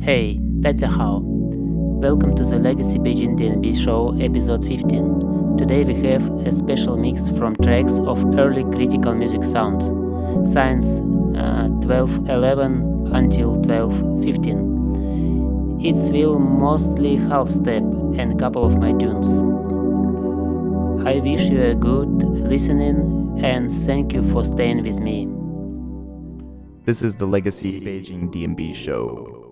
Hey, that's a how. Welcome to the Legacy Beijing DNB show episode 15. Today we have a special mix from tracks of early critical music sound, Science uh, 1211 until 1215. It's will mostly half step and couple of my tunes. I wish you a good listening and thank you for staying with me. This is the Legacy Beijing DNB show.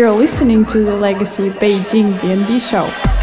You're listening to the Legacy Beijing DNB show.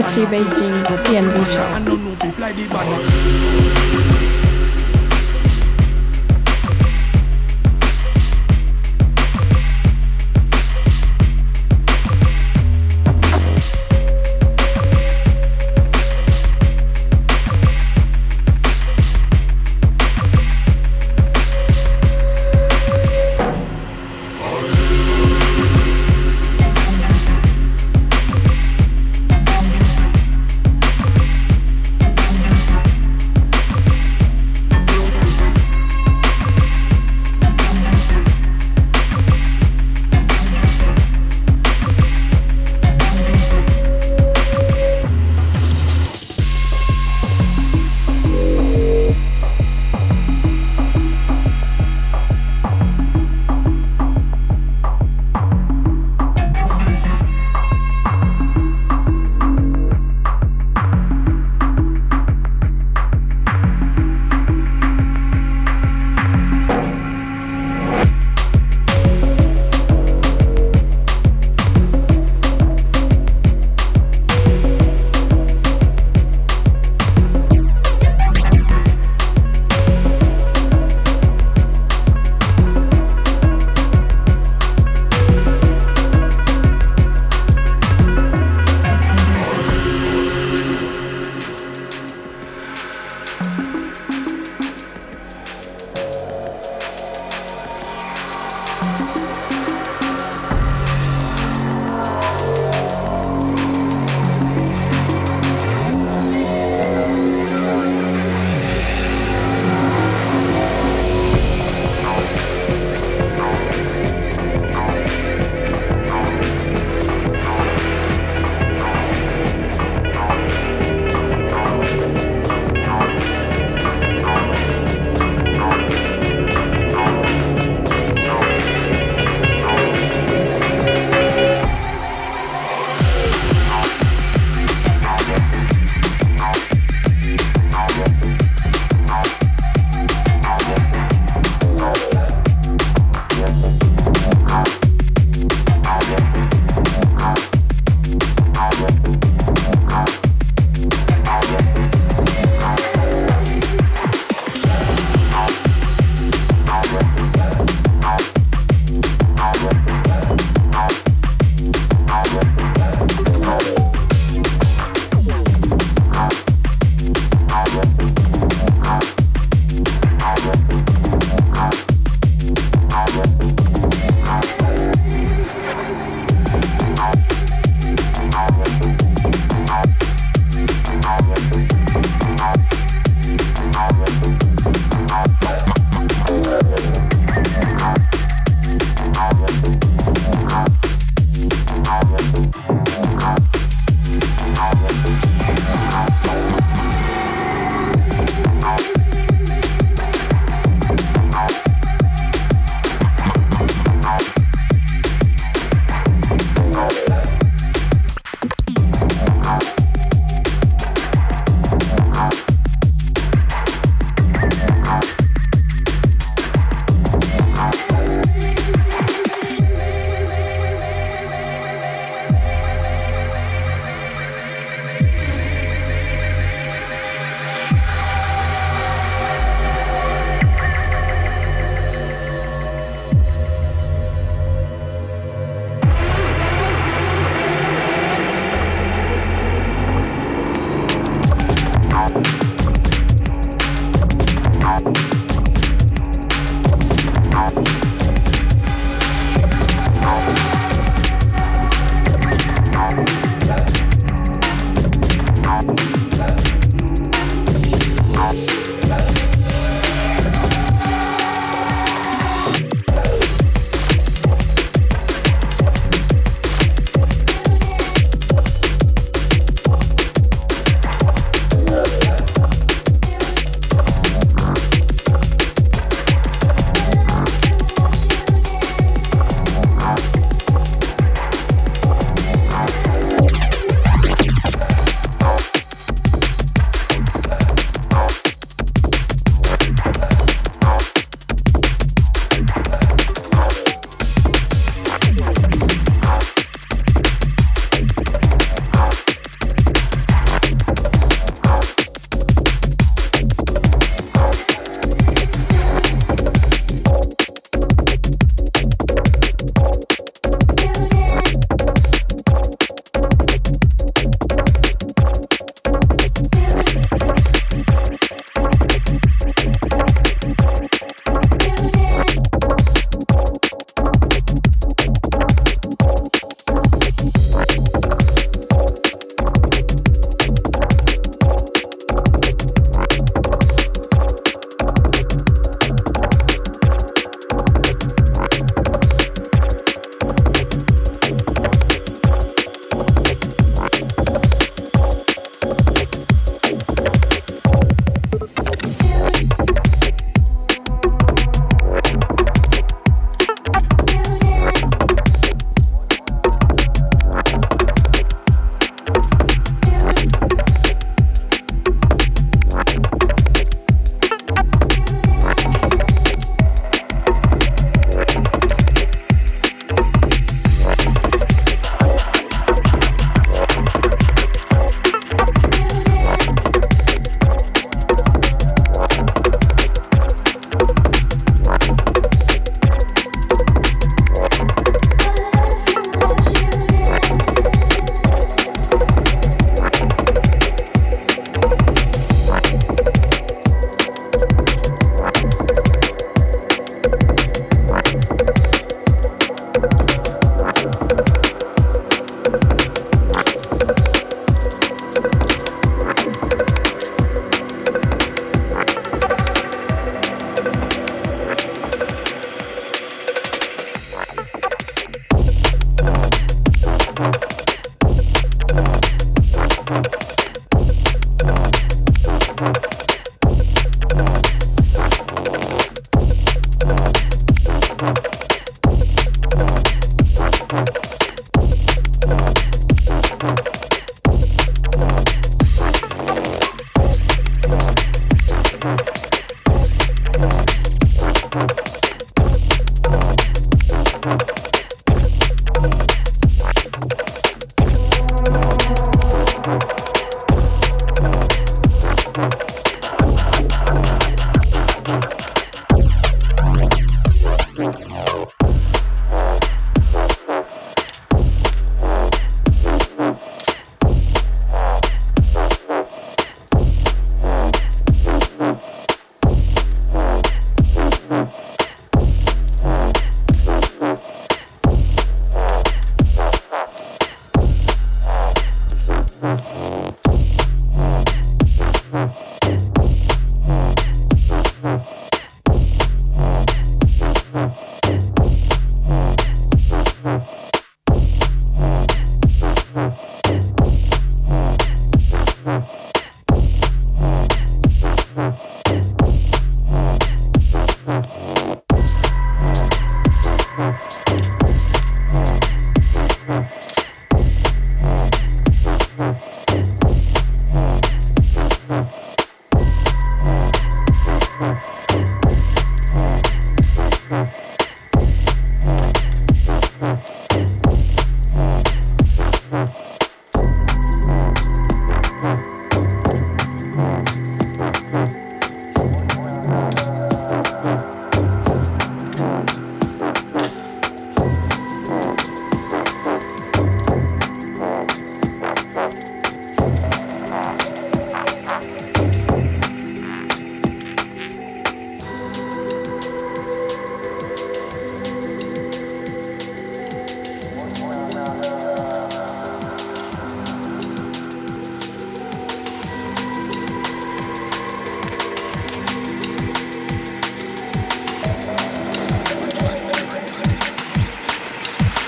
Legacy Beijing DNB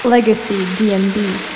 Legacy DNB.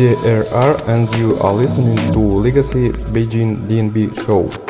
DRR and you are listening to Legacy Beijing DNB show.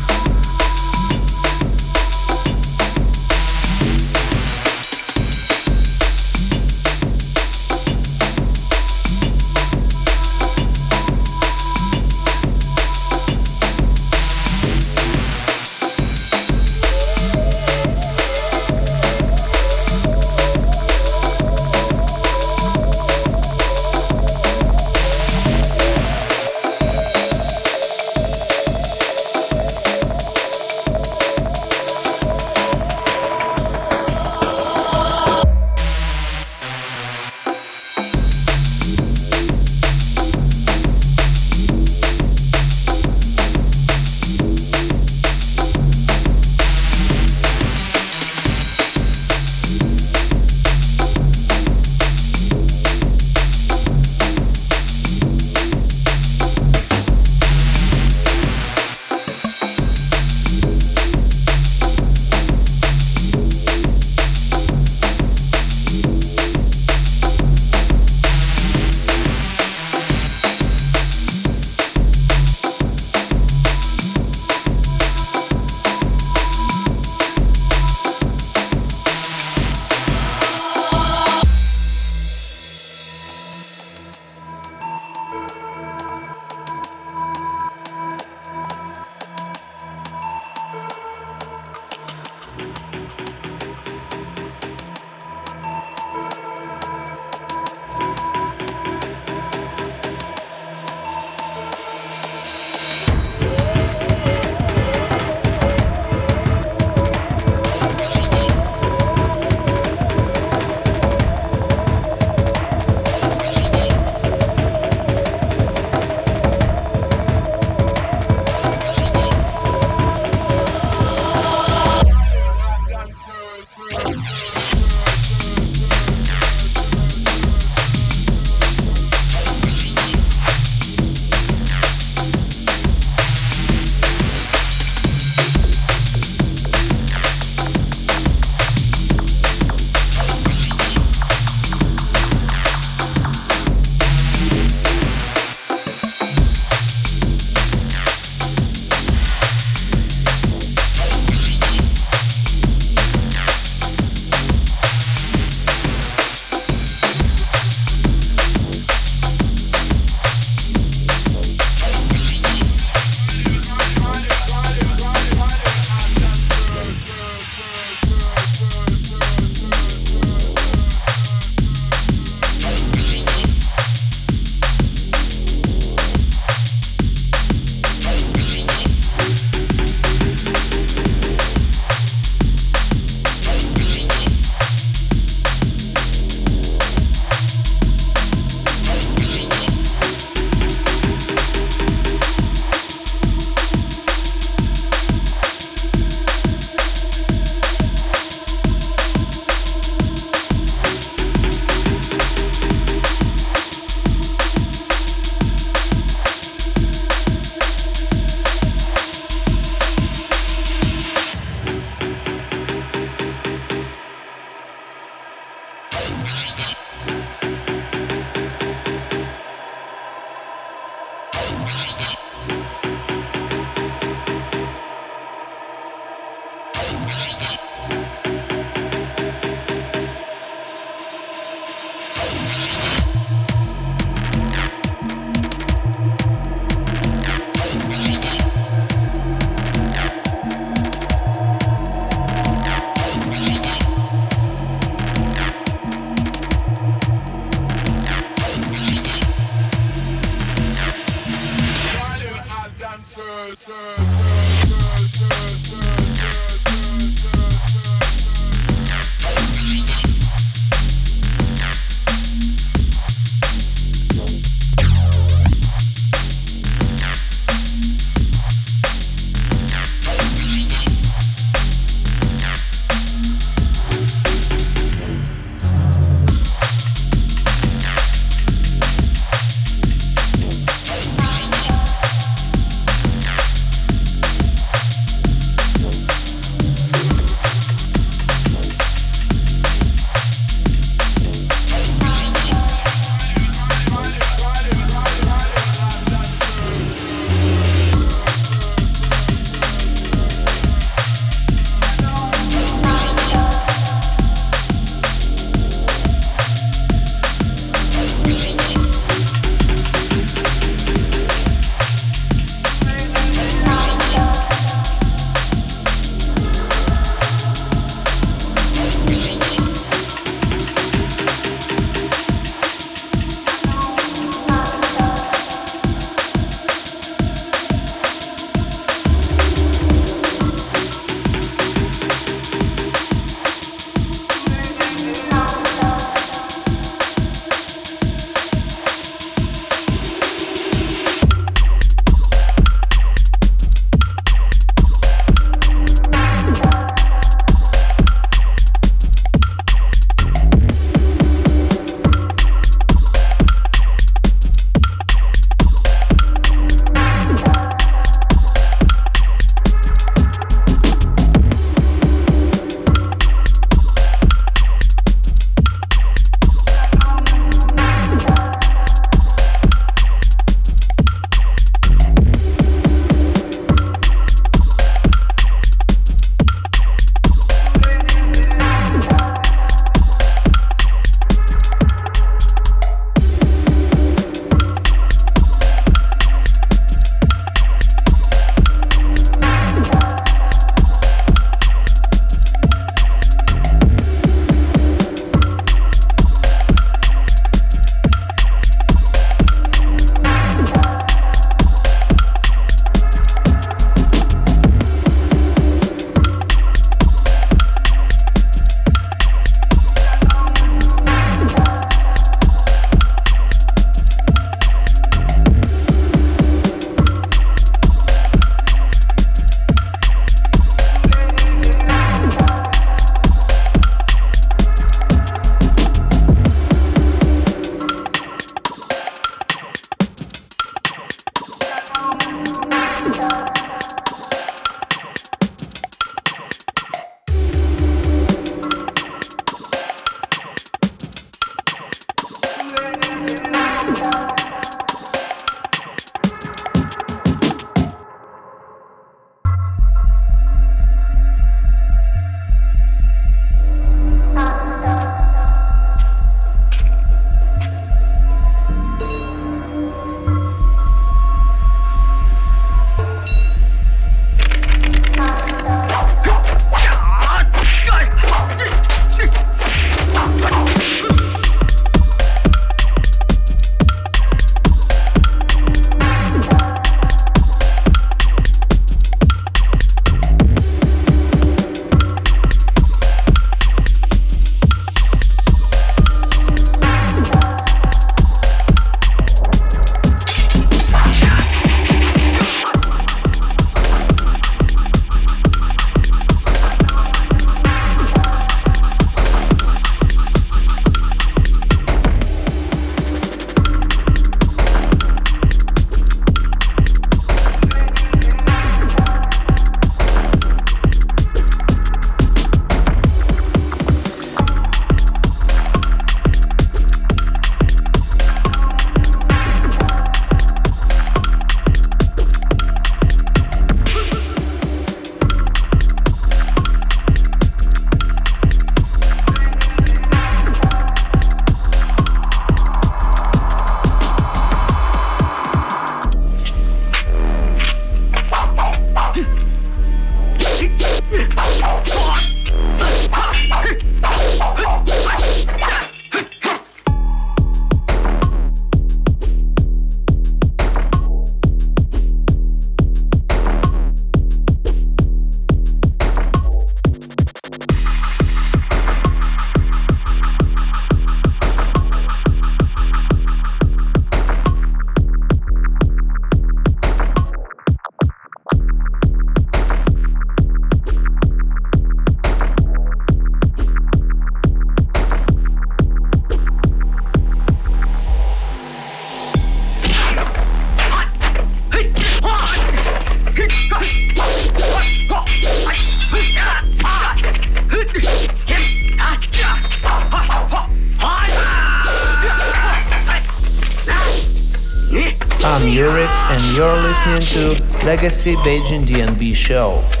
Legacy Beijing DNB Show.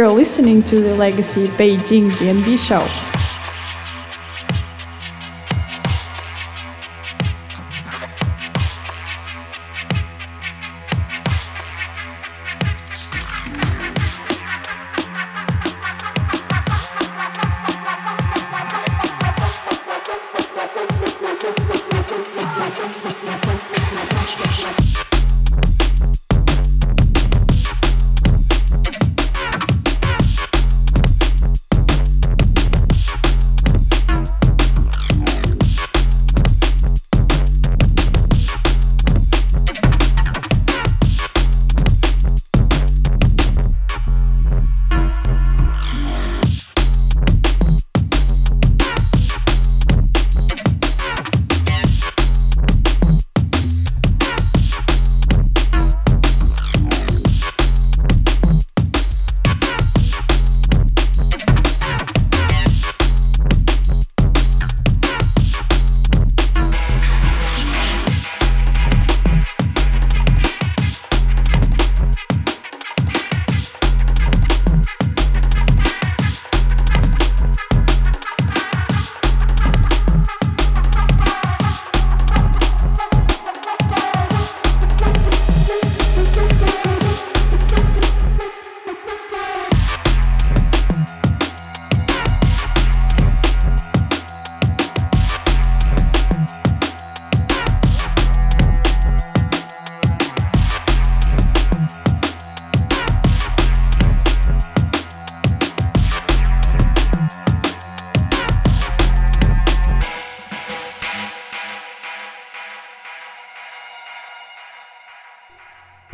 You're listening to the Legacy Beijing DNB show.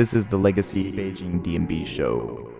This is the Legacy Beijing DNB show.